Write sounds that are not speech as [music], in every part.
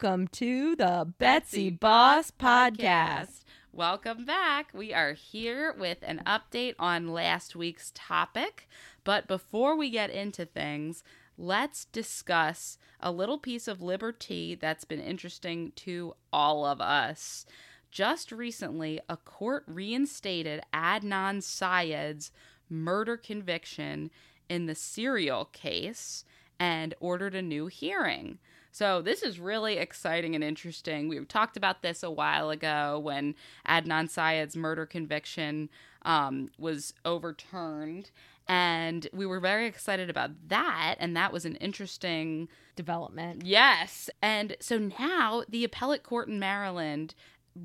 Welcome to the Betsy Boss Podcast. Welcome back. We are here with an update on last week's topic. But before we get into things, let's discuss a little piece of liberty that's been interesting to all of us. Just recently, a court reinstated Adnan Syed's murder conviction in the serial case and ordered a new hearing. So this is really exciting and interesting. We talked about this a while ago when Adnan Syed's murder conviction um, was overturned, and we were very excited about that. And that was an interesting Development. Yes. And so now the appellate court in Maryland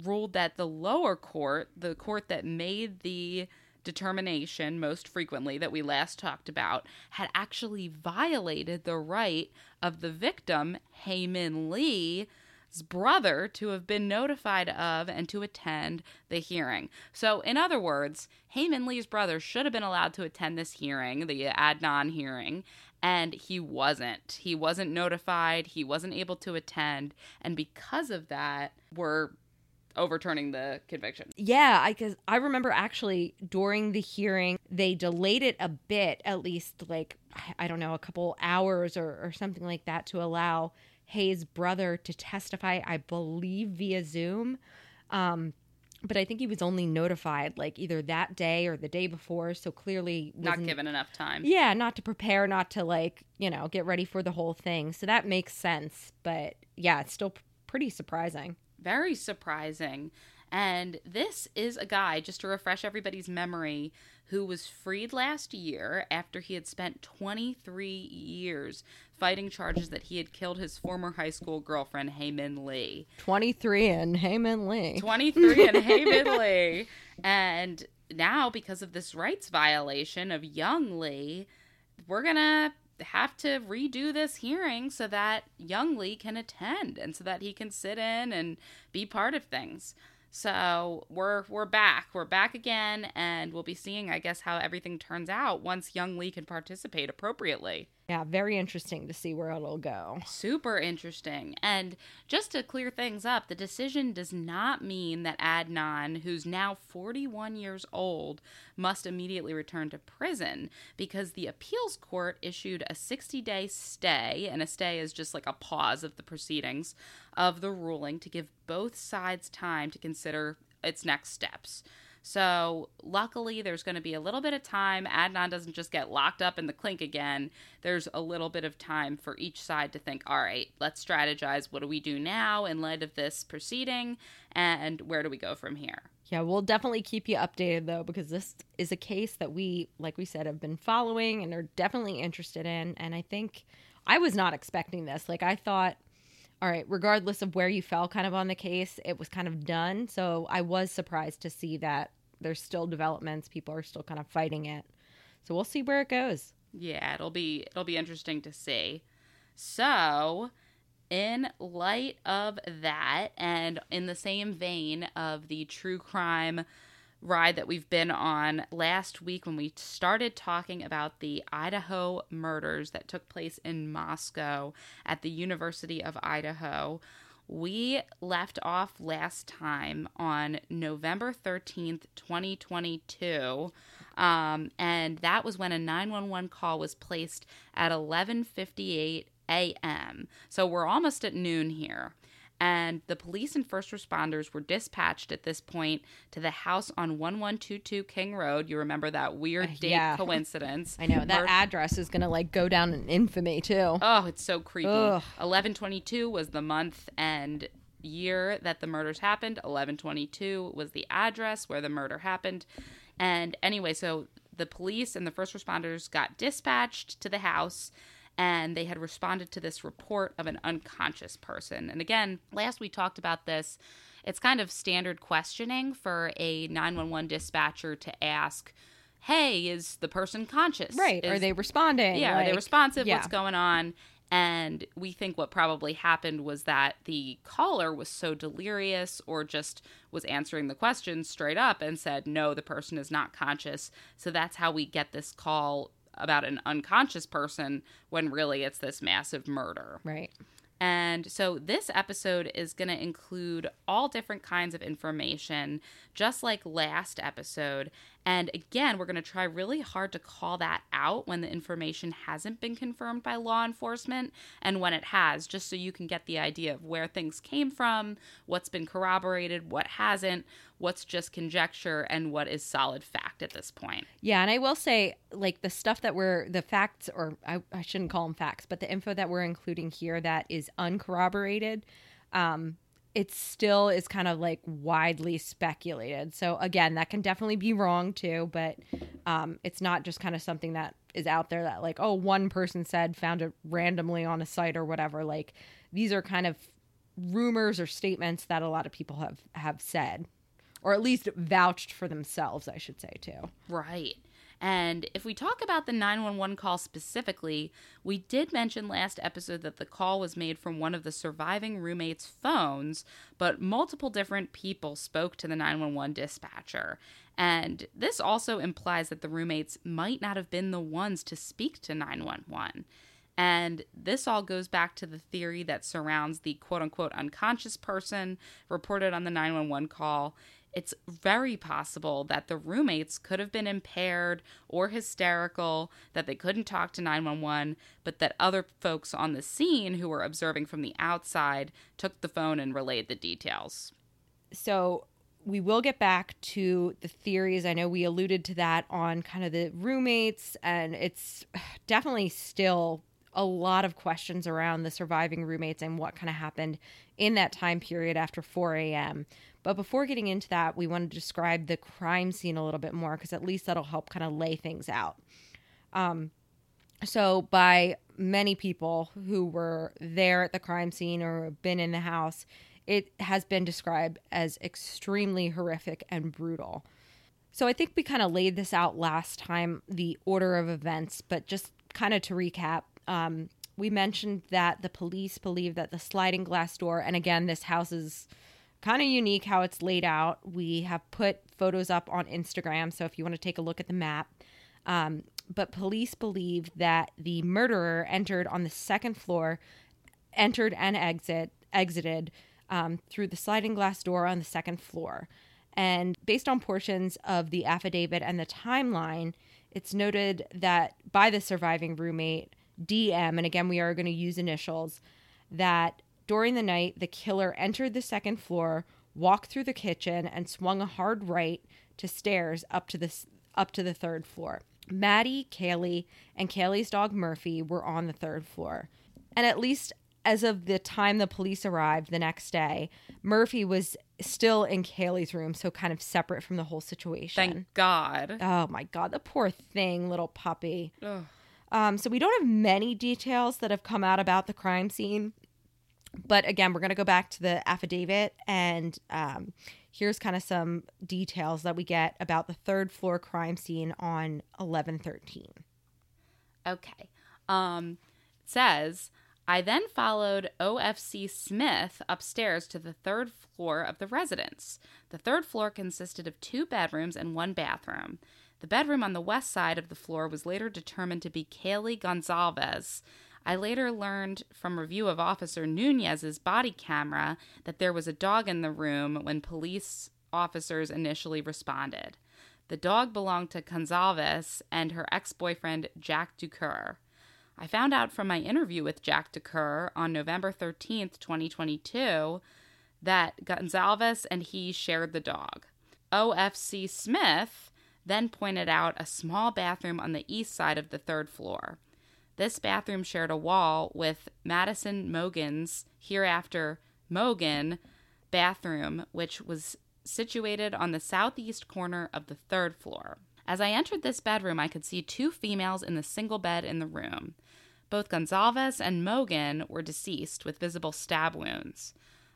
ruled that the lower court, the court that made the determination most frequently that we last talked about, had actually violated the right of the victim, Hae-Min Lee's brother, to have been notified of and to attend the hearing. So, in other words, Hae-Min Lee's brother should have been allowed to attend this hearing, the Adnan hearing, and he wasn't. He wasn't notified, he wasn't able to attend, and because of that, we're overturning the conviction. Yeah, I cuz I remember actually during the hearing they delayed it a bit, at least like I- don't know, a couple hours or, or something like that to allow Hae's brother to testify, I believe via Zoom. Um but I think he was only notified like either that day or the day before, so clearly Not given enough time. Yeah, not to prepare, not to like, you know, get ready for the whole thing. So that makes sense. But yeah, it's still p- pretty surprising. Very surprising. And this is a guy, just to refresh everybody's memory, who was freed last year after he had spent 23 years fighting charges that he had killed his former high school girlfriend, Hae-Min Lee. 23 and Hae-Min Lee. [laughs] 23 and Hae-Min Lee. And now, because of this rights violation of young Lee, we're going to have to redo this hearing so that young Lee can attend and so that he can sit in and be part of things. So we're we're back. We're back again and we'll be seeing I guess how everything turns out once young Lee can participate appropriately. Yeah, very interesting to see where it'll go. Super interesting. And just to clear things up, the decision does not mean that Adnan, who's now 41 years old, must immediately return to prison because the appeals court issued a 60 day stay, and a stay is just like a pause of the proceedings of the ruling to give both sides time to consider its next steps. So, luckily, there's going to be a little bit of time. Adnan doesn't just get locked up in the clink again. There's a little bit of time for each side to think, all right, let's strategize. What do we do now in light of this proceeding? And where do we go from here? Yeah, we'll definitely keep you updated though, because this is a case that we, like we said, have been following and are definitely interested in. And I think I was not expecting this. Like, I thought, all right, regardless of where you fell kind of on the case, it was kind of done. So I was surprised to see that there's still developments. People are still kind of fighting it. So we'll see where it goes. Yeah, it'll be it'll be interesting to see. So, in light of that and in the same vein of the true crime ride that we've been on last week when we started talking about the Idaho murders that took place in Moscow at the University of Idaho. We left off last time on November 13th, 2022. Um, and that was when a 911 call was placed at 11:58 a.m. So we're almost at noon here. And the police and first responders were dispatched at this point to the house on 1122 King Road. You remember that weird Uh, date yeah. coincidence. [laughs] I know that Mur- address is going to like go down in infamy too. Oh, it's so creepy. Ugh. 1122 was the month and year that the murders happened. 1122 was the address where the murder happened. And anyway, so the police and the first responders got dispatched to the house and they had responded to this report of an unconscious person. And again, last we talked about this. It's kind of standard questioning for a 911 dispatcher to ask, "Hey, is the person conscious? Right. Are they responding? yeah, are they responsive? yeah. What's going on? And we think what probably happened was that the caller was so delirious or just was answering the question straight up and said, no, the person is not conscious. So that's how we get this call about an unconscious person when really it's this massive murder. Right. And so this episode is going to include all different kinds of information, just like last episode. And again, we're going to try really hard to call that out when the information hasn't been confirmed by law enforcement and when it has, just so you can get the idea of where things came from, what's been corroborated, what hasn't, what's just conjecture, and what is solid fact at this point. Yeah, and I will say, like the stuff that we're the facts, or I, I shouldn't call them facts, but the info that we're including here that is uncorroborated, um, it still is kind of like widely speculated. So again, that can definitely be wrong too, but um, it's not just kind of something that is out there that like, oh, one person said found it randomly on a site or whatever. Like these are kind of rumors or statements that a lot of people have have said or at least vouched for themselves, I should say, too. Right. And if we talk about the 911 call specifically, we did mention last episode that the call was made from one of the surviving roommates' phones, but multiple different people spoke to the 911 dispatcher. And this also implies that the roommates might not have been the ones to speak to 911. And this all goes back to the theory that surrounds the quote unquote unconscious person reported on the 911 call it's very possible that the roommates could have been impaired or hysterical, that they couldn't talk to 911, but that other folks on the scene who were observing from the outside took the phone and relayed the details. So we will get back to the theories. I know we alluded to that on kind of the roommates, and it's definitely still a lot of questions around the surviving roommates and what kind of happened in that time period after 4 a.m. But before getting into that, we want to describe the crime scene a little bit more because at least that'll help kind of lay things out. Um, so, by many people who were there at the crime scene or been in the house, it has been described as extremely horrific and brutal. So, I think we kind of laid this out last time, the order of events, but just kind of to recap, um, we mentioned that the police believe that the sliding glass door, and again, this house is kind of unique how it's laid out. We have put photos up on Instagram, so if you want to take a look at the map. Um, but police believe that the murderer entered on the second floor, entered and exit exited um, through the sliding glass door on the second floor. And based on portions of the affidavit and the timeline, it's noted that by the surviving roommate, DM, and again, we are going to use initials, that during the night, the killer entered the second floor, walked through the kitchen, and swung a hard right to stairs up to the up to the third floor. Maddie, Kaylee, and Kaylee's dog Murphy were on the third floor. And at least as of the time the police arrived the next day, Murphy was still in Kaylee's room, so kind of separate from the whole situation. Thank God. Oh my God, the poor thing, little puppy. Um, so we don't have many details that have come out about the crime scene. But again, we're going to go back to the affidavit, and um, here's kind of some details that we get about the third floor crime scene on 1113. Okay. Um, says, I then followed OFC Smith upstairs to the third floor of the residence. The third floor consisted of two bedrooms and one bathroom. The bedroom on the west side of the floor was later determined to be Kaylee Goncalves, I later learned from review of Officer Nunez's body camera that there was a dog in the room when police officers initially responded. The dog belonged to Goncalves and her ex boyfriend, Jack DuCoeur. I found out from my interview with Jack DuCoeur on November 13th, 2022, that Goncalves and he shared the dog. OFC Smith then pointed out a small bathroom on the east side of the third floor. This bathroom shared a wall with Madison Mogan's, hereafter Mogan, bathroom, which was situated on the southeast corner of the third floor. As I entered this bedroom, I could see two females in the single bed in the room. Both Goncalves and Mogan were deceased with visible stab wounds.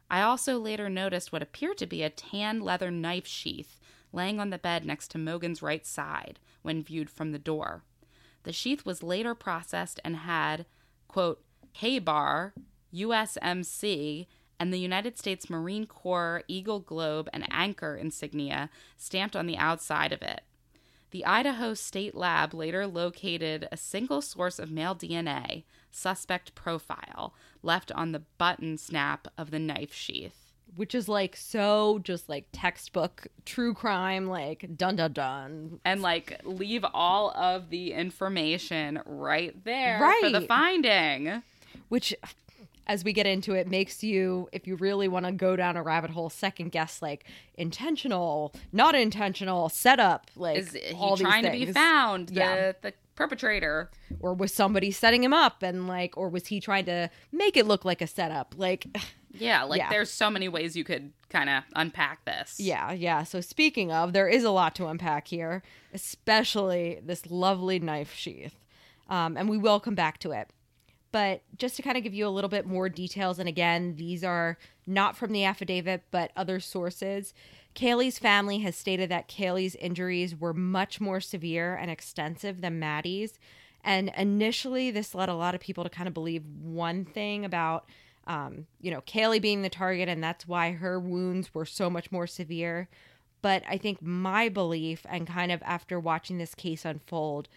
I also later noticed what appeared to be a tan leather knife sheath laying on the bed next to Mogan's right side when viewed from the door. The sheath was later processed and had, quote, Ka-Bar, USMC, and the United States Marine Corps Eagle Globe and Anchor insignia stamped on the outside of it. The Idaho State Lab later located a single source of male DNA, suspect profile, left on the button snap of the knife sheath. Which is like so just like textbook true crime, like dun dun dun. And like leave all of the information right there right. for the finding. Which, as we get into it, makes you, if you really want to go down a rabbit hole, second guess like intentional, not intentional, setup, like Is he all trying to be found? The, Yeah. the perpetrator. or was somebody setting him up and like or was he trying to make it look like a setup like Yeah, like Yeah. there's so many ways you could kind of unpack this. yeah yeah so speaking of there is a lot to unpack here especially this lovely knife sheath um, and we will come back to it but just to kind of give you a little bit more details and again these are not from the affidavit but other sources Kaylee's family has stated that Kaylee's injuries were much more severe and extensive than Maddie's. And initially, this led a lot of people to kind of believe one thing about, um, you know, Kaylee being the target, and that's why her wounds were so much more severe. But I think my belief, and kind of after watching this case unfold,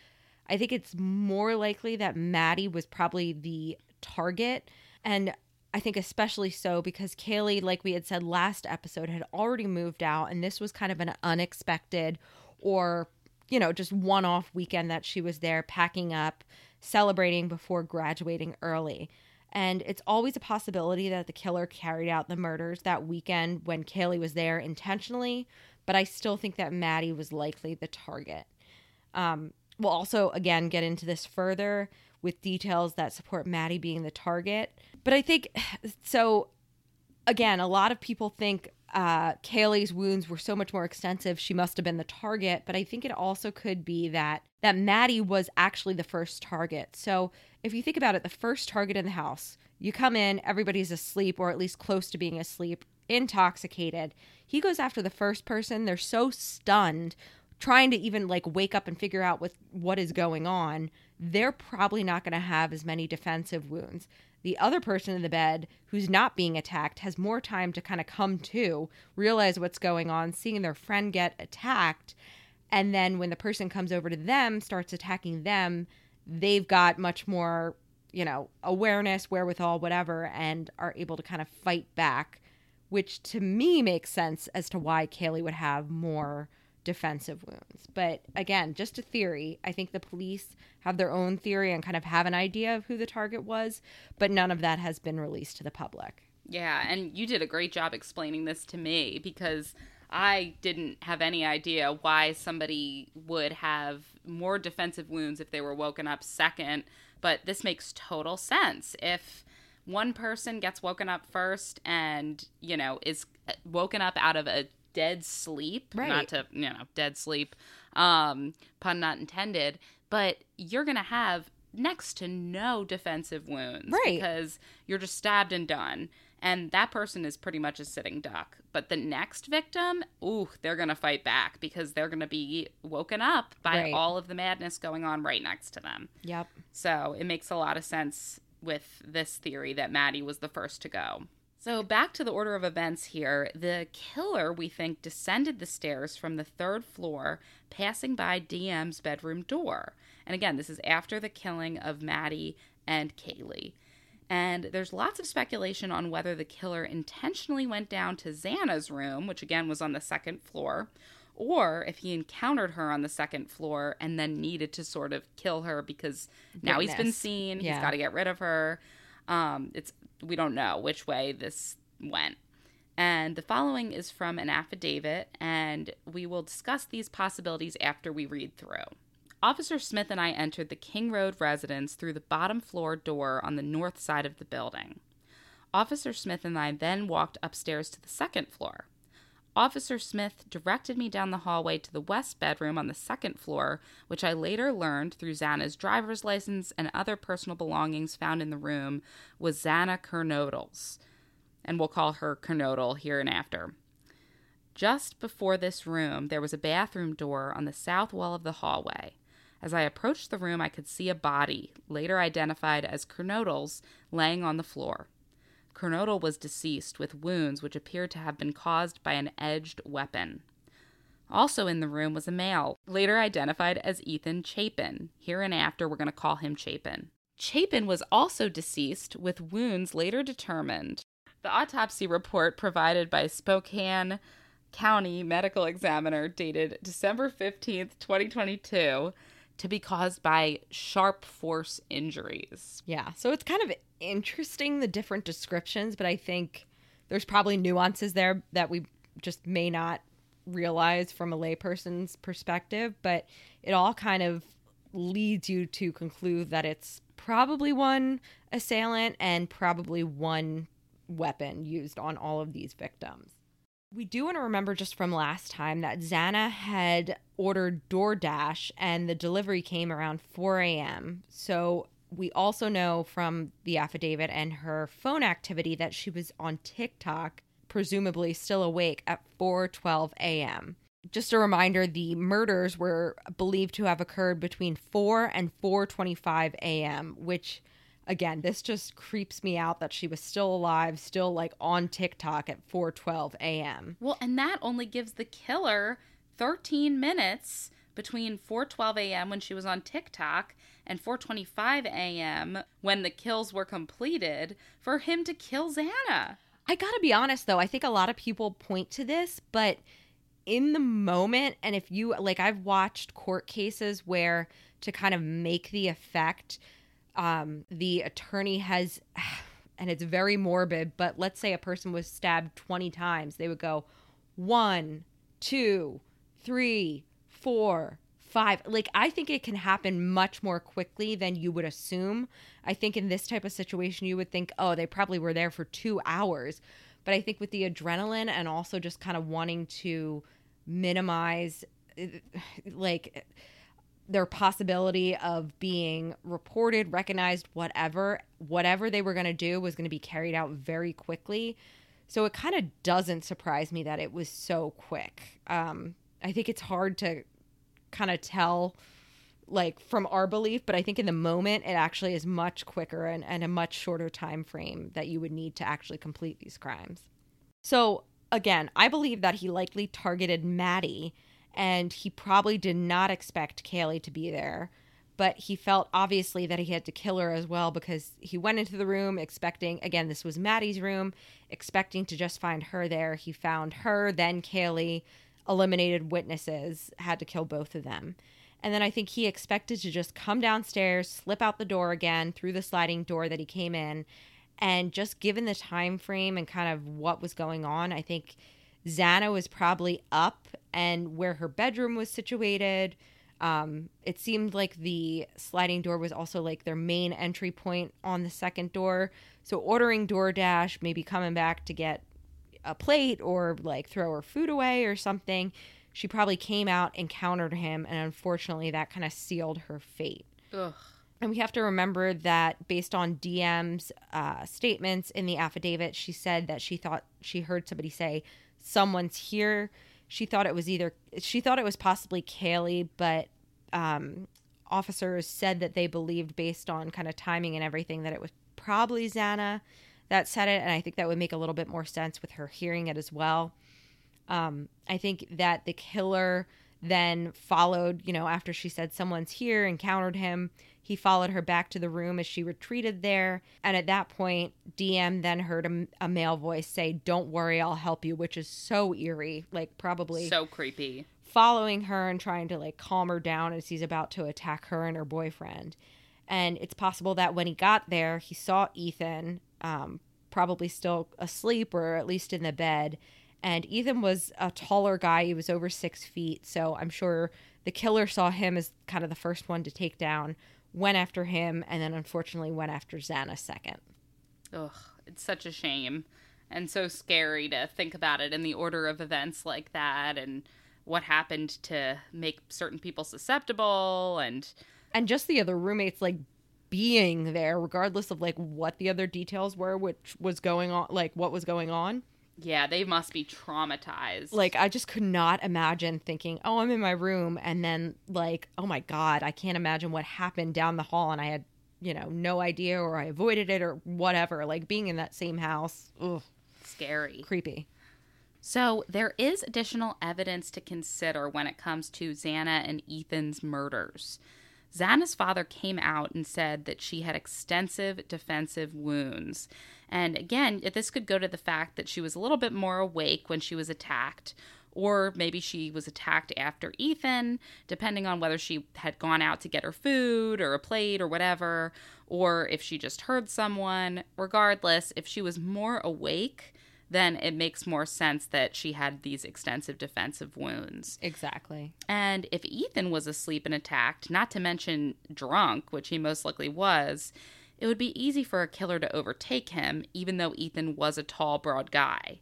I think it's more likely that Maddie was probably the target. And I think especially so because Kaylee, like we had said last episode, had already moved out, and this was kind of an unexpected or, you know, just one off weekend that she was there packing up, celebrating before graduating early. And it's always a possibility that the killer carried out the murders that weekend when Kaylee was there intentionally, but I still think that Maddie was likely the target. Um, we'll also, again, get into this further with details that support Maddie being the target. But I think [sighs] so. Again, a lot of people think uh, Kaylee's wounds were so much more extensive; she must have been the target. But I think it also could be that that Maddie was actually the first target. So if you think about it, the first target in the house, you come in, everybody's asleep or at least close to being asleep, intoxicated. He goes after the first person. They're so stunned trying to even like wake up and figure out what what is going on, they're probably not going to have as many defensive wounds. The other person in the bed who's not being attacked has more time to kind of come to, realize what's going on, seeing their friend get attacked, and then when the person comes over to them, starts attacking them, they've got much more, you know, awareness, wherewithal, whatever, and are able to kind of fight back, which to me makes sense as to why Kaylee would have more defensive wounds. But again, just a theory. I think the police have their own theory and kind of have an idea of who the target was, but none of that has been released to the public. Yeah, and you did a great job explaining this to me because I didn't have any idea why somebody would have more defensive wounds if they were woken up second, but this makes total sense. If one person gets woken up first and, you know, is woken up out of a dead sleep, Right. not to, you know, dead sleep, um, pun not intended, but you're going to have next to no defensive wounds Right. because you're just stabbed and done. And that person is pretty much a sitting duck. But the next victim, ooh, they're going to fight back because they're going to be woken up by Right. all of the madness going on right next to them. Yep. So it makes a lot of sense with this theory that Maddie was the first to go. So back to the order of events here. The killer, we think, descended the stairs from the third floor, passing by DM's bedroom door. And again, this is after the killing of Maddie and Kaylee. And there's lots of speculation on whether the killer intentionally went down to Xana's room, which again was on the second floor, or if he encountered her on the second floor and then needed to sort of kill her because now he's been seen, Yeah. he's got to get rid of her. Um, it's we don't know which way this went. And the following is from an affidavit, and we will discuss these possibilities after we read through. Officer Smith and I entered the King Road residence through the bottom floor door on the north side of the building. Officer Smith and I then walked upstairs to the second floor. Officer Smith directed me down the hallway to the west bedroom on the second floor, which I later learned through Xana's driver's license and other personal belongings found in the room was Xana Kernodle's. And we'll call her Kernodle here and after. Just before this room, there was a bathroom door on the south wall of the hallway. As I approached the room, I could see a body, later identified as Kernodle's, laying on the floor. Kernodle was deceased with wounds which appeared to have been caused by an edged weapon. Also in the room was a male, later identified as Ethan Chapin. Hereinafter, we're going to call him Chapin. Chapin was also deceased with wounds later determined. The autopsy report provided by Spokane County Medical Examiner dated December 15th, 2022, to be caused by sharp force injuries. Yeah. So it's kind of interesting the different descriptions, but I think there's probably nuances there that we just may not realize from a layperson's perspective, but it all kind of leads you to conclude that it's probably one assailant and probably one weapon used on all of these victims. We do want to remember just from last time that Xana had ordered DoorDash and the delivery came around 4 a.m. So we also know from the affidavit and her phone activity that she was on TikTok presumably still awake at 4:12 a.m. Just a reminder, the murders were believed to have occurred between 4 and 4:25 a.m., which again, this just creeps me out that she was still alive, still like on TikTok at 4:12 a.m. Well, and that only gives the killer 13 minutes between 4:12 a.m. when she was on TikTok and 4:25 a.m. when the kills were completed for him to kill Xana. I got to be honest though, I think a lot of people point to this, but in the moment and if you like I've watched court cases where to kind of make the effect um the attorney has [sighs] and it's very morbid, but let's say a person was stabbed 20 times, they would go one, two, three, four, five. Like, I think it can happen much more quickly than you would assume. I think in this type of situation, you would think, oh, they probably were there for two hours. But I think with the adrenaline and also just kind of wanting to minimize, like, their possibility of being reported, recognized, whatever, whatever they were going to do was going to be carried out very quickly. So it kind of doesn't surprise me that it was so quick. Um, I think it's hard to kind of tell like from our belief but i think in the moment it actually is much quicker and, and a much shorter time frame that you would need to actually complete these crimes so again i believe that he likely targeted maddie and he probably did not expect kaylee to be there but he felt obviously that he had to kill her as well because he went into the room expecting again this was maddie's room expecting to just find her there he found her then kaylee eliminated witnesses, had to kill both of them. And then I think he expected to just come downstairs, slip out the door again through the sliding door that he came in, and just given the time frame and kind of what was going on, I think Xana was probably up and where her bedroom was situated. Um, it seemed like the sliding door was also like their main entry point on the second door. So ordering DoorDash, maybe coming back to get a plate or like throw her food away or something. She probably came out, encountered him, and unfortunately, that kind of sealed her fate. Ugh. And we have to remember that based on DM's uh, statements in the affidavit, she said that she thought she heard somebody say, Someone's here. She thought it was either, she thought it was possibly Kaylee, but um, officers said that they believed, based on kind of timing and everything, that it was probably Xana that said it, and I think that would make a little bit more sense with her hearing it as well. Um, I think that the killer then followed, you know, after she said someone's here, encountered him, he followed her back to the room as she retreated there. And at that point, DM then heard a, a male voice say, Don't worry, I'll help you, which is so eerie, like probably so creepy. Following her and trying to like calm her down as he's about to attack her and her boyfriend. And it's possible that when he got there, he saw Ethan um, probably still asleep or at least in the bed. And Ethan was a taller guy. He was over six feet. So I'm sure the killer saw him as kind of the first one to take down, went after him, and then unfortunately went after Xana second. Ugh, it's such a shame and so scary to think about it in the order of events like that and what happened to make certain people susceptible and and just the other roommates like being there regardless of like what the other details were which was going on like what was going on yeah they must be traumatized. Like i just could not imagine thinking oh i'm in my room and then like oh my god i can't imagine what happened down the hall and i had you know no idea or i avoided it or whatever. Like being in that same house ugh scary. creepy. So, there is additional evidence to consider when it comes to Xana and Ethan's murders. Xana's father came out and said that she had extensive defensive wounds. And again, this could go to the fact that she was a little bit more awake when she was attacked, or maybe she was attacked after Ethan, depending on whether she had gone out to get her food or a plate or whatever, or if she just heard someone. Regardless, if she was more awake, then it makes more sense that she had these extensive defensive wounds. Exactly. And if Ethan was asleep and attacked, not to mention drunk, which he most likely was, it would be easy for a killer to overtake him, even though Ethan was a tall, broad guy.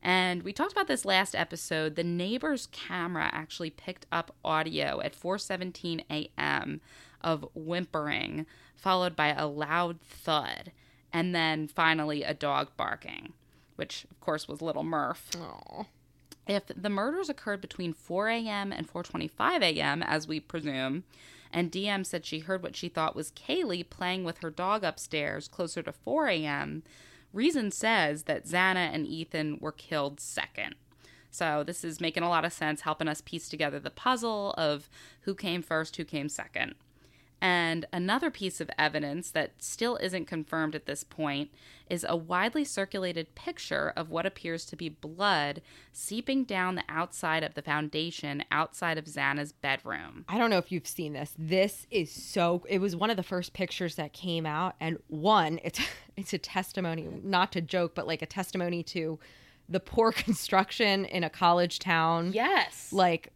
And we talked about this last episode. The neighbor's camera actually picked up audio at 4:17 a.m. of whimpering, followed by a loud thud, and then finally a dog barking which of course was little Murph. Oh. If the murders occurred between 4 a.m. and 4:25 a.m., as we presume, and DM said she heard what she thought was Kaylee playing with her dog upstairs closer to 4 a.m., Reason says that Xana and Ethan were killed second. So this is making a lot of sense, helping us piece together the puzzle of who came first, who came second. And another piece of evidence that still isn't confirmed at this point is a widely circulated picture of what appears to be blood seeping down the outside of the foundation outside of Xana's bedroom. I don't know if you've seen this. This is so it was one of the first pictures that came out and one it's [laughs] it's a testimony not to joke but like a testimony to the poor [laughs] construction in a college town. Yes. Like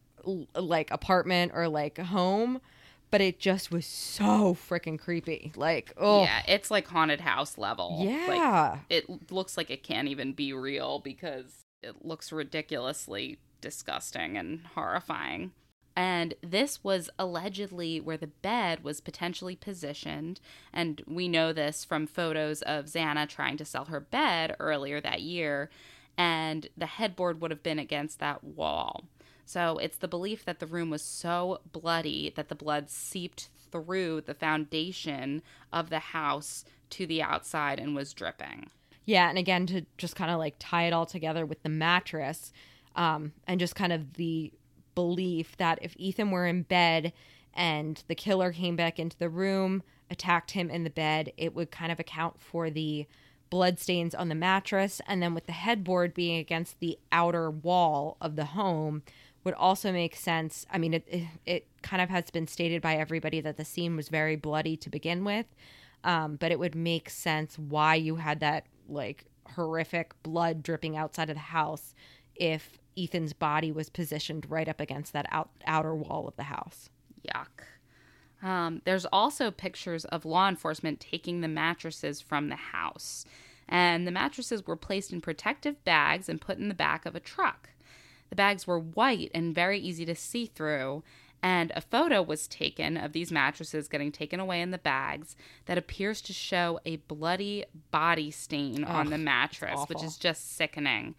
like apartment or like home but it just was so freaking creepy. Like, oh, yeah, it's like haunted house level. Yeah, like, it looks like it can't even be real because it looks ridiculously disgusting and horrifying. And this was allegedly where the bed was potentially positioned. And we know this from photos of Xana trying to sell her bed earlier that year. And the headboard would have been against that wall. So it's the belief that the room was so bloody that the blood seeped through the foundation of the house to the outside and was dripping. Yeah, and again to just kind of like tie it all together with the mattress, um, and just kind of the belief that if Ethan were in bed and the killer came back into the room, attacked him in the bed, it would kind of account for the blood stains on the mattress, and then with the headboard being against the outer wall of the home, would also make sense. I mean, it, it, kind of has been stated by everybody that the scene was very bloody to begin with, um, but it would make sense why you had that like horrific blood dripping outside of the house if Ethan's body was positioned right up against that out, outer wall of the house. Yuck. Um, there's also pictures of law enforcement taking the mattresses from the house. And the mattresses were placed in protective bags and put in the back of a truck. The bags were white and very easy to see through, and a photo was taken of these mattresses getting taken away in the bags that appears to show a bloody body stain Ugh, on the mattress, which is just sickening.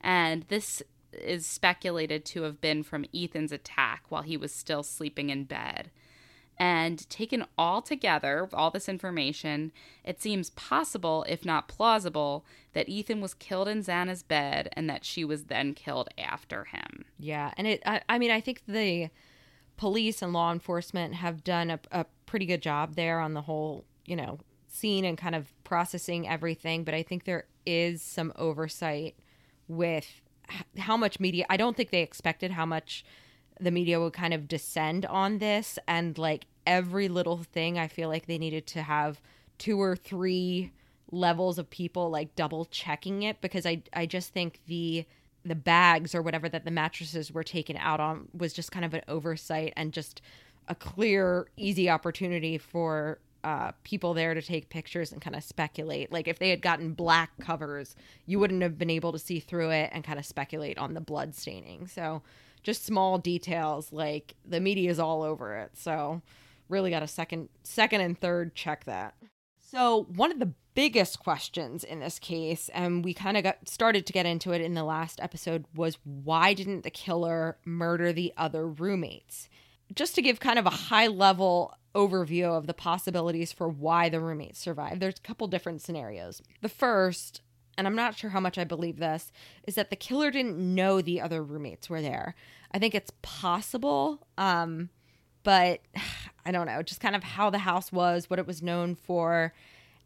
And this is speculated to have been from Ethan's attack while he was still sleeping in bed. And taken all together, all this information, it seems possible, if not plausible, that Ethan was killed in Xana's bed and that she was then killed after him. Yeah, and it, I, I mean, I think the police and law enforcement have done a, a pretty good job there on the whole, you know, scene and kind of processing everything. But I think there is some oversight with how much media. I don't think they expected how much the media would kind of descend on this and like every little thing i feel like they needed to have two or three levels of people like double checking it because i i just think the the bags or whatever that the mattresses were taken out on was just kind of an oversight and just a clear easy opportunity for uh, people there to take pictures and kind of speculate. Like if they had gotten black covers, you wouldn't have been able to see through it and kind of speculate on the blood staining. So just small details like the media is all over it. So really got a second second and third check that. So one of the biggest questions in this case and we kind of got started to get into it in the last episode was why didn't the killer murder the other roommates? Just to give kind of a high level overview of the possibilities for why the roommates survived. There's a couple different scenarios. The first and I'm not sure how much I believe this, is that the killer didn't know the other roommates were there. I think it's possible, um, but [sighs] I don't know, just kind of how the house was, what it was known for,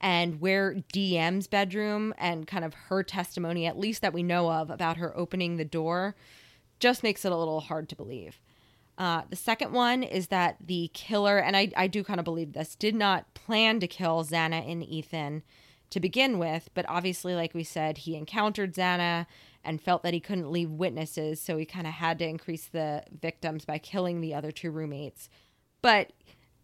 and where DM's bedroom and kind of her testimony, at least that we know of, about her opening the door, just makes it a little hard to believe. Uh, the second one is that the killer, and I, I do kind of believe this, did not plan to kill Xana and Ethan to begin with, but obviously, like we said, he encountered Xana and felt that he couldn't leave witnesses, so he kind of had to increase the victims by killing the other two roommates. But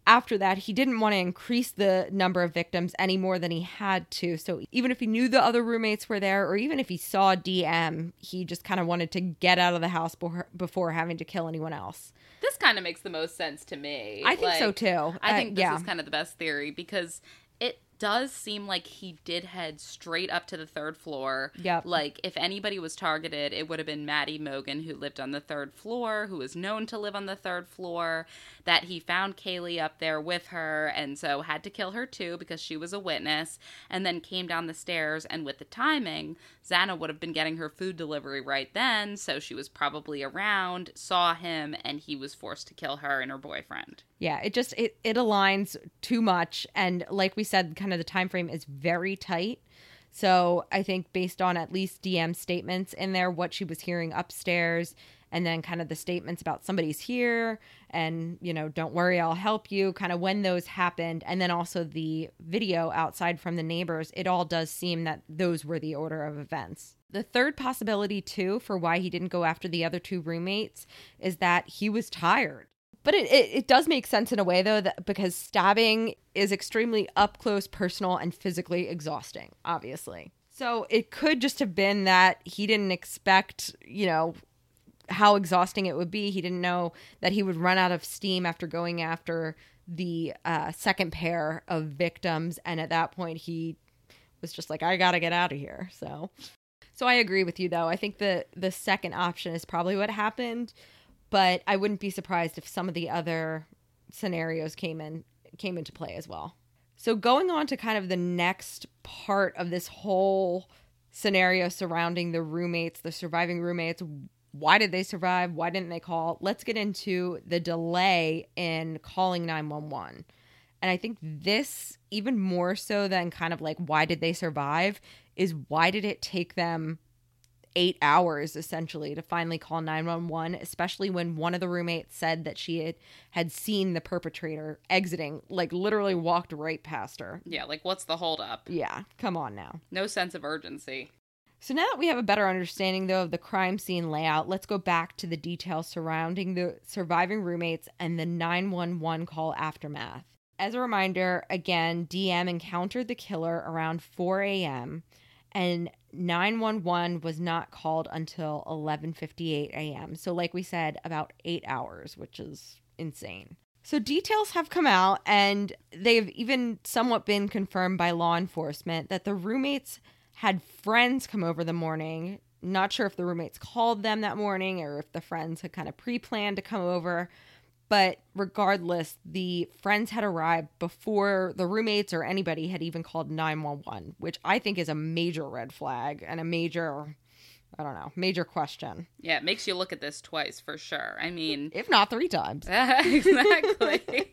after that, he didn't want to increase the number of victims any more than he had to. So even if he knew the other roommates were there, or even if he saw DM, he just kind of wanted to get out of the house before, before having to kill anyone else. This kind of makes the most sense to me. I think so too. I Uh, think this yeah. is kind of the best theory because it does seem like he did head straight up to the third floor. Yep. Like if anybody was targeted, it would have been Maddie Mogan who lived on the third floor, who was known to live on the third floor. That he found Kaylee up there with her, and so had to kill her too because she was a witness. And then came down the stairs, and with the timing, Xana would have been getting her food delivery right then, so she was probably around, saw him, and he was forced to kill her and her boyfriend. Yeah, it just it it aligns too much and like we said kind of the time frame is very tight. So, I think based on at least DM statements in there what she was hearing upstairs and then kind of the statements about somebody's here and you know don't worry I'll help you kind of when those happened and then also the video outside from the neighbors it all does seem that those were the order of events. The third possibility too for why he didn't go after the other two roommates is that he was tired. But it, it, it does make sense in a way, though, that because stabbing is extremely up close, personal, and physically exhausting, obviously. So it could just have been that he didn't expect, you know, how exhausting it would be. He didn't know that he would run out of steam after going after the uh, second pair of victims. And at that point, he was just like, I got to get out of here. So. So I agree with you though. I think the the second option is probably what happened but I wouldn't be surprised if some of the other scenarios came in came into play as well. So going on to kind of the next part of this whole scenario surrounding the roommates, the surviving roommates, why did they survive? Why didn't they call? Let's get into the delay in calling 911. And I think this even more so than kind of like why did they survive is why did it take them eight hours essentially to finally call 911 especially when one of the roommates said that she had, had seen the perpetrator exiting like literally walked right past her Yeah, like what's the holdup? yeah come on now No sense of urgency. so now that we have a better understanding though of the crime scene layout let's go back to the details surrounding the surviving roommates and the 911 call aftermath as a reminder again dm encountered the killer around 4 a.m and 911 was not called until 11:58 a.m. So like we said about 8 hours, which is insane. So details have come out and they've even somewhat been confirmed by law enforcement that the roommates had friends come over the morning. Not sure if the roommates called them that morning or if the friends had kind of pre-planned to come over, but regardless, the friends had arrived before the roommates or anybody had even called 911, which I think is a major red flag and a major, I don't know, major question. Yeah, it makes you look at this twice for sure. I mean, [laughs] If not three times. [laughs] exactly. [laughs]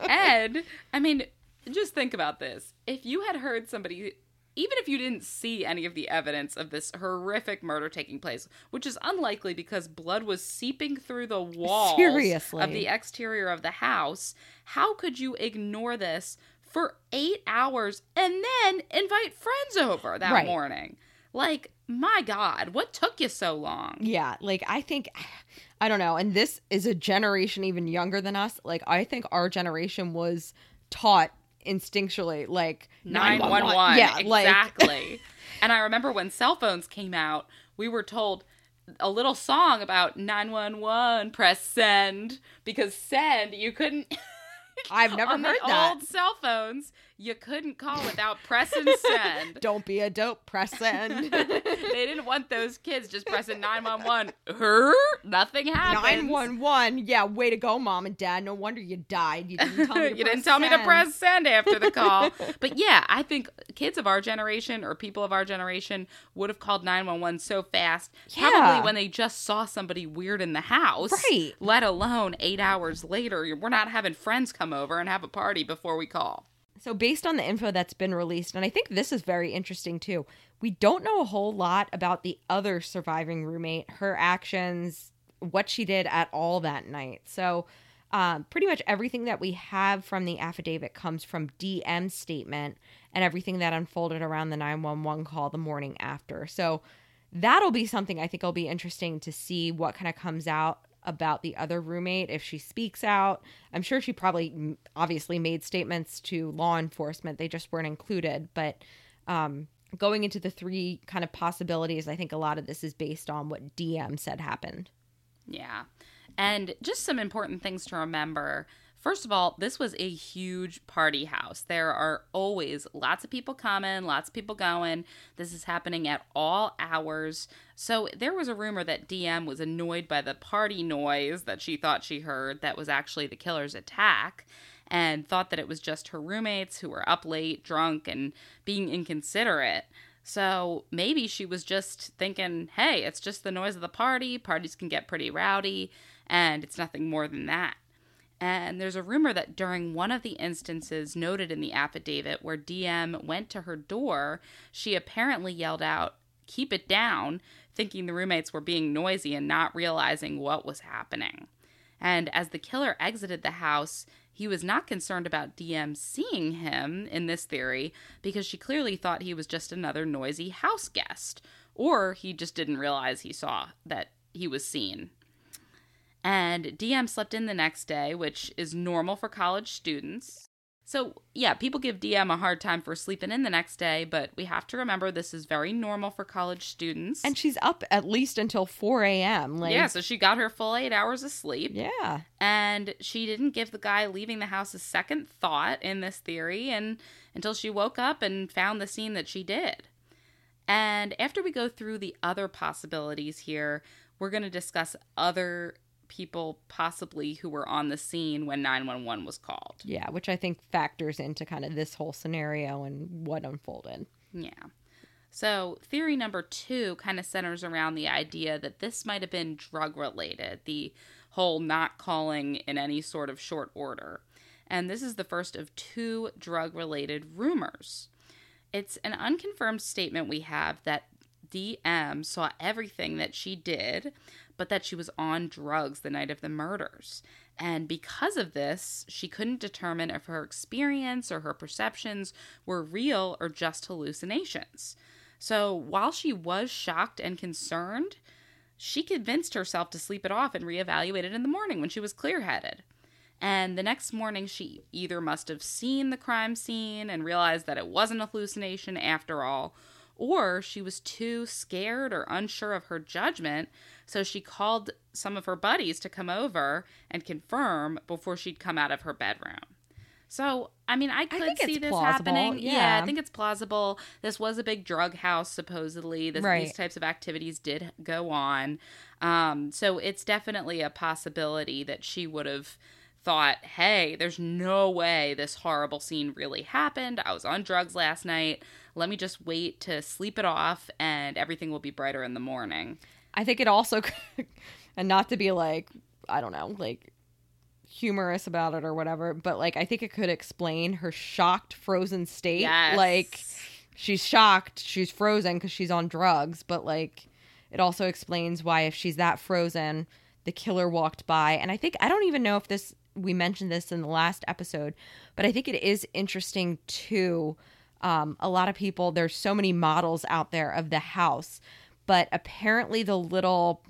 Ed, I mean, just think about this. If you had heard somebody, even if you didn't see any of the evidence of this horrific murder taking place, which is unlikely because blood was seeping through the walls Seriously. of the exterior of the house, how could you ignore this for eight hours and then invite friends over that Right. morning? Like, my God, what took you so long? Yeah, like I think I don't know, and this is a generation even younger than us. Like I think our generation was taught instinctually like 911. Yeah, like exactly. [laughs] and I remember when cell phones came out, we were told a little song about 911 press send because send you couldn't I've [laughs] never heard that. old cell phones you couldn't call without pressing send. [laughs] Don't be a dope, press send. [laughs] they didn't want those kids just pressing 911. Her? Nothing happened. 911. Yeah, way to go, mom and dad. No wonder you died. You didn't tell me [laughs] to you press didn't tell me to send. press send after the call. but yeah, I think kids of our generation or people of our generation would have called 911 so fast. Yeah. Probably when they just saw somebody weird in the house. Right. Let alone eight hours later. We're not having friends come over and have a party before we call. So, based on the info that's been released, and I think this is very interesting too, we don't know a whole lot about the other surviving roommate, her actions, what she did at all that night. So, um, pretty much everything that we have from the affidavit comes from DM's statement and everything that unfolded around the 911 call the morning after. So, that'll be something I think will be interesting to see what kind of comes out about the other roommate if she speaks out. I'm sure she probably obviously made statements to law enforcement. They just weren't included. But um, going into the three kind of possibilities, I think a lot of this is based on what DM said happened. Yeah. And just some important things to remember. First of all, this was a huge party house. There are always lots of people coming, lots of people going. This is happening at all hours. So there was a rumor that DM was annoyed by the party noise that she thought she heard that was actually the killer's attack and thought that it was just her roommates who were up late, drunk, and being inconsiderate. So maybe she was just thinking, hey, it's just the noise of the party. Parties can get pretty rowdy, and it's nothing more than that. And there's a rumor that during one of the instances noted in the affidavit where DM went to her door, she apparently yelled out, Keep it down, thinking the roommates were being noisy and not realizing what was happening. And as the killer exited the house, he was not concerned about DM seeing him in this theory because she clearly thought he was just another noisy house guest, or he just didn't realize he saw that he was seen. And DM slept in the next day, which is normal for college students. So, yeah, people give DM a hard time for sleeping in the next day, but we have to remember this is very normal for college students. And she's up at least until 4 a.m. Like, yeah, so she got her full eight hours of sleep. yeah. And she didn't give the guy leaving the house a second thought in this theory and until she woke up and found the scene that she did. And after we go through the other possibilities here, we're going to discuss other people possibly who were on the scene when 911 was called. Yeah, which I think factors into kind of this whole scenario and what unfolded. Yeah. So, theory number two kind of centers around the idea that this might have been drug related, the whole not calling in any sort of short order. And this is the first of two drug related rumors. It's an unconfirmed statement we have that DM saw everything that she did, but that she was on drugs the night of the murders. And because of this, she couldn't determine if her experience or her perceptions were real or just hallucinations. So while she was shocked and concerned, she convinced herself to sleep it off and reevaluate it in the morning when she was clear headed. And the next morning, she either must have seen the crime scene and realized that it wasn't a hallucination after all, or she was too scared or unsure of her judgment, so she called some of her buddies to come over and confirm before she'd come out of her bedroom. So, I mean, I could think see this plausible, happening. yeah. I think it's plausible. This was a big drug house, supposedly. This, Right. These types of activities did go on. Um, so, it's definitely a possibility that she would have thought, hey, there's no way this horrible scene really happened. I was on drugs last night. Let me just wait to sleep it off and everything will be brighter in the morning. I think it also, [laughs] and not to be like, I don't know, like humorous about it or whatever, but like I think it could explain her shocked, frozen state. Yes. Like she's shocked, she's frozen because she's on drugs, but like it also explains why if she's that frozen, the killer walked by. And I think I don't even know if this we mentioned this in the last episode, but I think it is interesting too. Um, a lot of people, there's so many models out there of the house, but apparently the little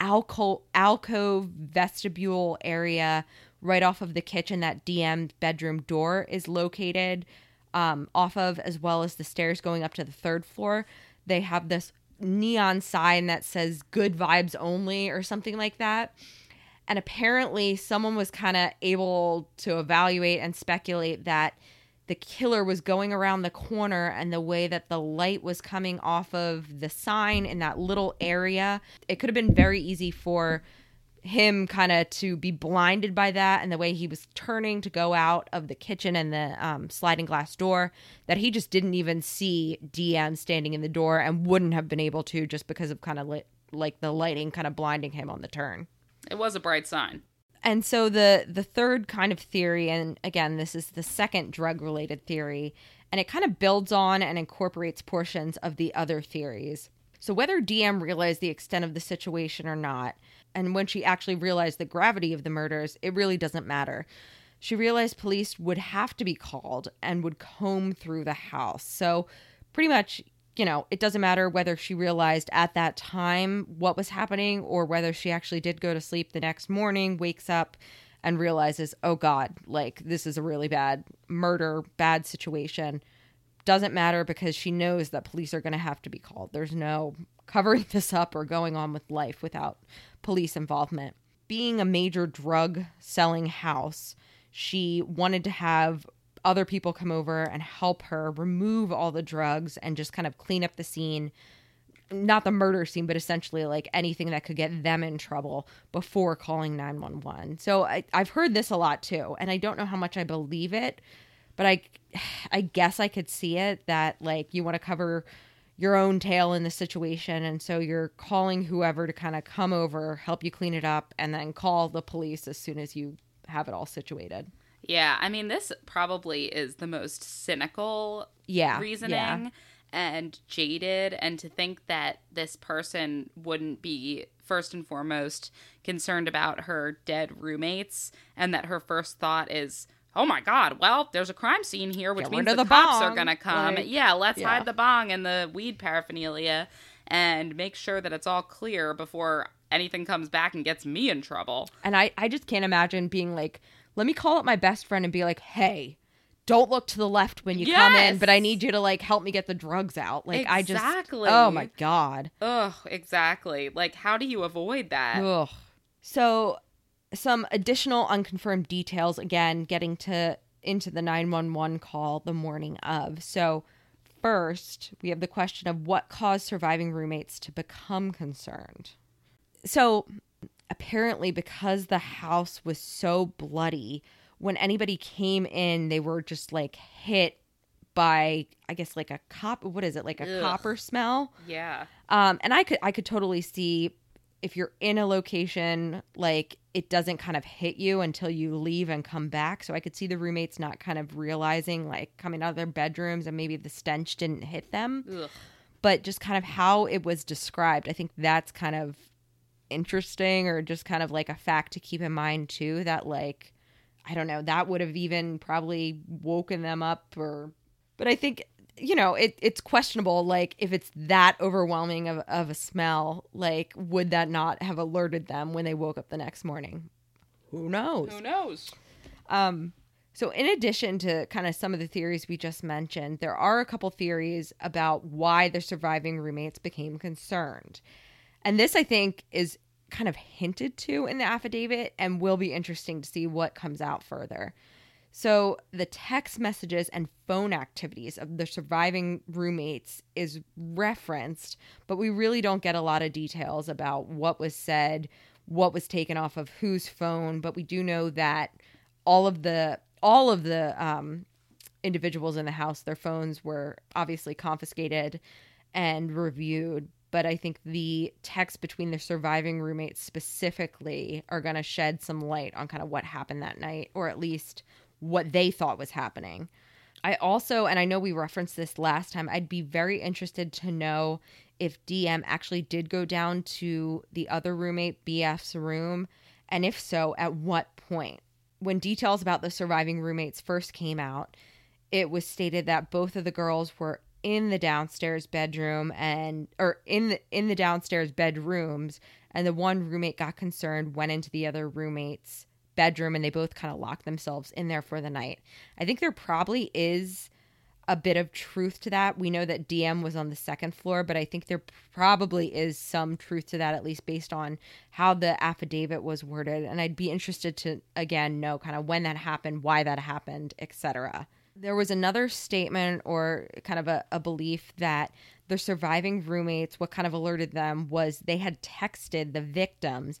alcove, vestibule area right off of the kitchen, that DM bedroom door is located um, off of, as well as the stairs going up to the third floor. They have this neon sign that says good vibes only or something like that. And apparently, someone was kind of able to evaluate and speculate that the killer was going around the corner and the way that the light was coming off of the sign in that little area, it could have been very easy for him kind of to be blinded by that and the way he was turning to go out of the kitchen and the um, sliding glass door that he just didn't even see DM standing in the door and wouldn't have been able to just because of kind of li- like the lighting kind of blinding him on the turn. It was a bright sign. And so the the third kind of theory and again this is the second drug related theory and it kind of builds on and incorporates portions of the other theories. So whether DM realized the extent of the situation or not, and when she actually realized the gravity of the murders, it really doesn't matter. She realized police would have to be called and would comb through the house. So, pretty much, you know, it doesn't matter whether she realized at that time what was happening or whether she actually did go to sleep the next morning, wakes up, and realizes, oh God, like this is a really bad murder, bad situation. Doesn't matter because she knows that police are going to have to be called. There's no covering [laughs] this up or going on with life without police involvement. Being a major drug selling house, she wanted to have other people come over and help her remove all the drugs and just kind of clean up the scene. Not the murder scene, but essentially like anything that could get them in trouble before calling 911. So I, I've heard this a lot too, and I don't know how much I believe it, but I, [sighs] I guess I could see it that like you want to cover your own tail in the situation and so you're calling whoever to kind of come over help you clean it up and then call the police as soon as you have it all situated Yeah, I mean, this probably is the most cynical yeah reasoning yeah. and jaded. And to think that this person wouldn't be, first and foremost, concerned about her dead roommates and that her first thought is, Oh my God! Well, there's a crime scene here, which Get means the, the cops are gonna come. Like, yeah, let's yeah. hide the bong and the weed paraphernalia, and make sure that it's all clear before anything comes back and gets me in trouble. and I, I just can't imagine being like let me call up my best friend and be like hey don't look to the left when you come in but i need you to like help me get the drugs out like i just oh my god Ugh, exactly. Like, how do you avoid that? Ugh. So, some additional unconfirmed details again, getting to into the 911 call the morning of. So, first, we have the question of what caused surviving roommates to become concerned. So, apparently, because the house was so bloody, when anybody came in, they were just like hit by, I guess, like a cop. What is it? Like a Ugh. copper smell. Yeah. Um, and I could I could totally see if you're in a location like it doesn't kind of hit you until you leave and come back. So I could see the roommates not kind of realizing like coming out of their bedrooms and maybe the stench didn't hit them, Ugh. but just kind of how it was described. I think that's kind of interesting or just kind of like a fact to keep in mind too that like I don't know, that would have even probably woken them up or but I think you know, it it's questionable like if it's that overwhelming of, of a smell, like would that not have alerted them when they woke up the next morning? Who knows? Who knows? Um, so, in addition to kind of some of the theories we just mentioned, there are a couple theories about why the surviving roommates became concerned. And this, I think, is kind of hinted to in the affidavit and will be interesting to see what comes out further. So, the text messages and phone activities of the surviving roommates is referenced, but we really don't get a lot of details about what was said, what was taken off of whose phone, but we do know that all of the all of the um, individuals in the house, their phones were obviously confiscated and reviewed. But I think the texts between the surviving roommates specifically are going to shed some light on kind of what happened that night, or at least what they thought was happening. I also, and I know we referenced this last time, I'd be very interested to know if DM actually did go down to the other roommate, BF's room, and if so, at what point. When details about the surviving roommates first came out, it was stated that both of the girls were in the downstairs bedroom and or in the in the downstairs bedrooms and the one roommate got concerned went into the other roommate's bedroom and they both kind of locked themselves in there for the night. I think there probably is a bit of truth to that. We know that DM was on the second floor, but I think there probably is some truth to that, at least based on how the affidavit was worded. And I'd be interested to again know kind of when that happened, why that happened, etc. There was another statement or kind of a, a belief that the surviving roommates, what kind of alerted them was they had texted the victims,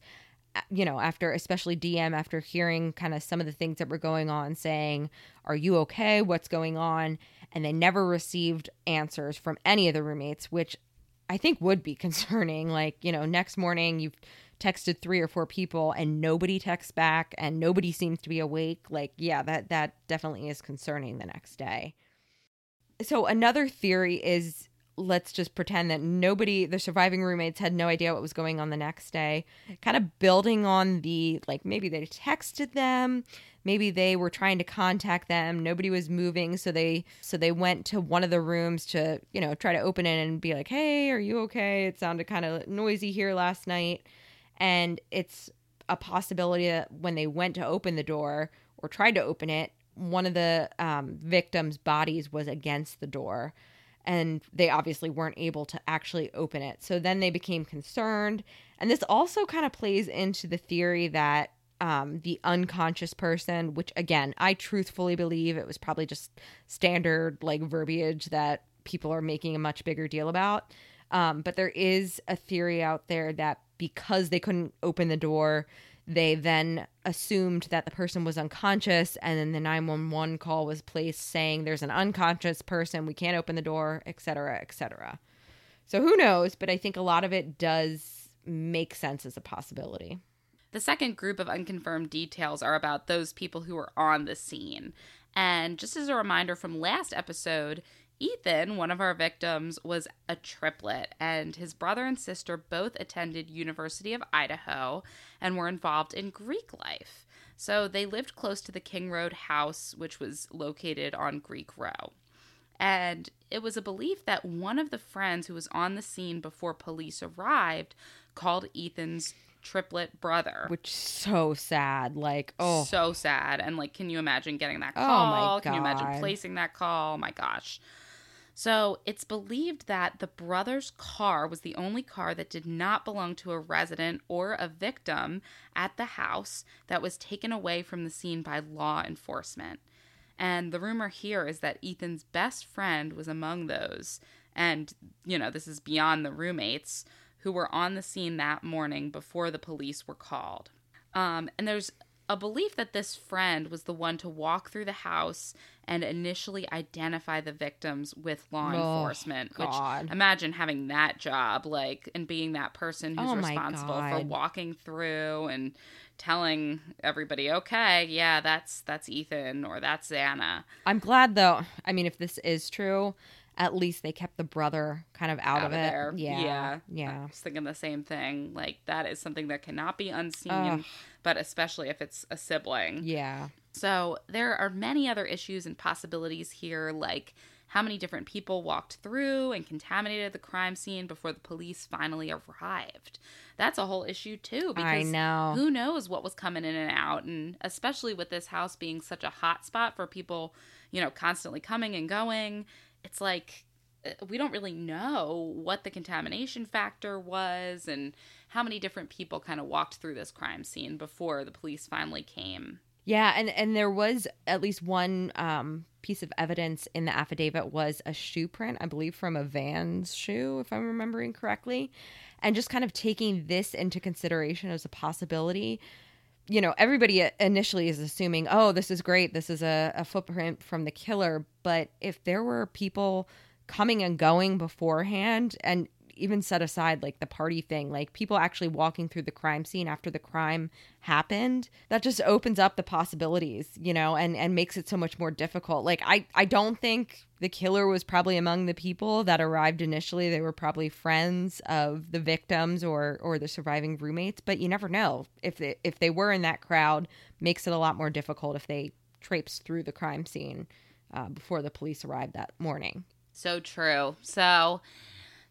uh, you know, after especially DM, after hearing kind of some of the things that were going on, saying, Are you okay? What's going on? And they never received answers from any of the roommates, which I think would be [laughs] concerning. Like, you know, next morning you've texted three or four people and nobody texts back and nobody seems to be awake like yeah that that definitely is concerning the next day. So another theory is let's just pretend that nobody the surviving roommates had no idea what was going on the next day kind of building on the like maybe they texted them maybe they were trying to contact them nobody was moving so they so they went to one of the rooms to you know try to open it and be like hey are you okay? It sounded kind of noisy here last night and it's a possibility that when they went to open the door or tried to open it, one of the um, victims' bodies was against the door, and they obviously weren't able to actually open it. So then they became concerned, and this also kind of plays into the theory that um, the unconscious person, which again, I truthfully believe it was probably just standard like verbiage that people are making a much bigger deal about. Um, but there is a theory out there that because they couldn't open the door, they then assumed that the person was unconscious and then the 911 call was placed saying there's an unconscious person, we can't open the door, etc., etc. So who knows, but I think a lot of it does make sense as a possibility. The second group of unconfirmed details are about those people who were on the scene. And just as a reminder from last episode, Ethan, one of our victims, was a triplet, and his brother and sister both attended University of Idaho and were involved in Greek life. So they lived close to the King Road house, which was located on Greek Row. And it was a belief that one of the friends who was on the scene before police arrived called Ethan's triplet brother. Which is so sad. Like, oh. So sad. And like, can you imagine getting that call? Oh my God. Can you imagine placing that call? Oh my gosh. So it's believed that the brother's car was the only car that did not belong to a resident or a victim at the house that was taken away from the scene by law enforcement. And the rumor here is that Ethan's best friend was among those. And, you know, this is beyond the roommates who were on the scene that morning before the police were called. Um, and there's a belief that this friend was the one to walk through the house and initially identify the victims with law Oh, enforcement. God. Which imagine having that job, like, and being that person who's Oh, responsible for walking through and telling everybody, okay, yeah, that's that's Ethan or that's Xana I'm glad though. I mean, if this is true, at least they kept the brother kind of out, out of, it. there. Yeah. yeah, I was thinking the same thing. Like that is something that cannot be unseen, Ugh. but especially if it's a sibling. Yeah. So there are many other issues and possibilities here, like how many different people walked through and contaminated the crime scene before the police finally arrived. That's a whole issue too, because I know. who knows what was coming in and out, and especially with this house being such a hot spot for people, you know, constantly coming and going. It's like uh, we don't really know what the contamination factor was and how many different people kind of walked through this crime scene before the police finally came. Yeah, and and there was at least one um, piece of evidence in the affidavit was a shoe print, I believe, from a Vans shoe, if I'm remembering correctly, and just kind of taking this into consideration as a possibility. You know, everybody initially is assuming, oh, this is great, this is a, a footprint from the killer, but if there were people coming and going beforehand, and even set aside like the party thing, like people actually walking through the crime scene after the crime happened, that just opens up the possibilities, you know, and and makes it so much more difficult. Like I I don't think the killer was probably among the people that arrived initially. They were probably friends of the victims or or the surviving roommates, but you never know if they if they were in that crowd. Makes it a lot more difficult if they traipsed through the crime scene uh, before the police arrived that morning. So true. So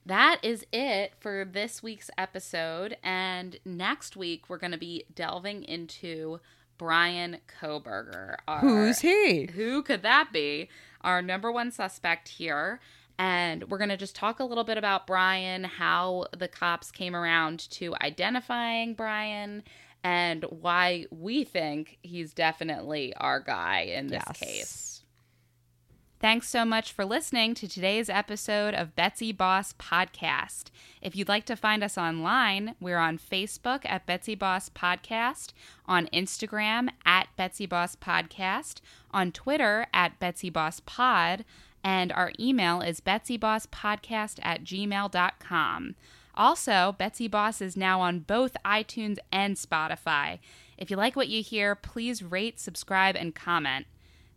that is it for this week's episode. And next week, we're going to be delving into Bryan Kohberger. Our, Who's he? Who could that be? Our number one suspect here. And we're going to just talk a little bit about Bryan, how the cops came around to identifying Bryan, and why we think he's definitely our guy in this Yes. case. Thanks so much for listening to today's episode of Betsy Boss Podcast. If you'd like to find us online, we're on Facebook at Betsy Boss Podcast, on Instagram at Betsy Boss Podcast, on Twitter at Betsy Boss Pod, and our email is betsybosspodcast at gmail.com. Also, Betsy Boss is now on both iTunes and Spotify. If you like what you hear, please rate, subscribe, and comment.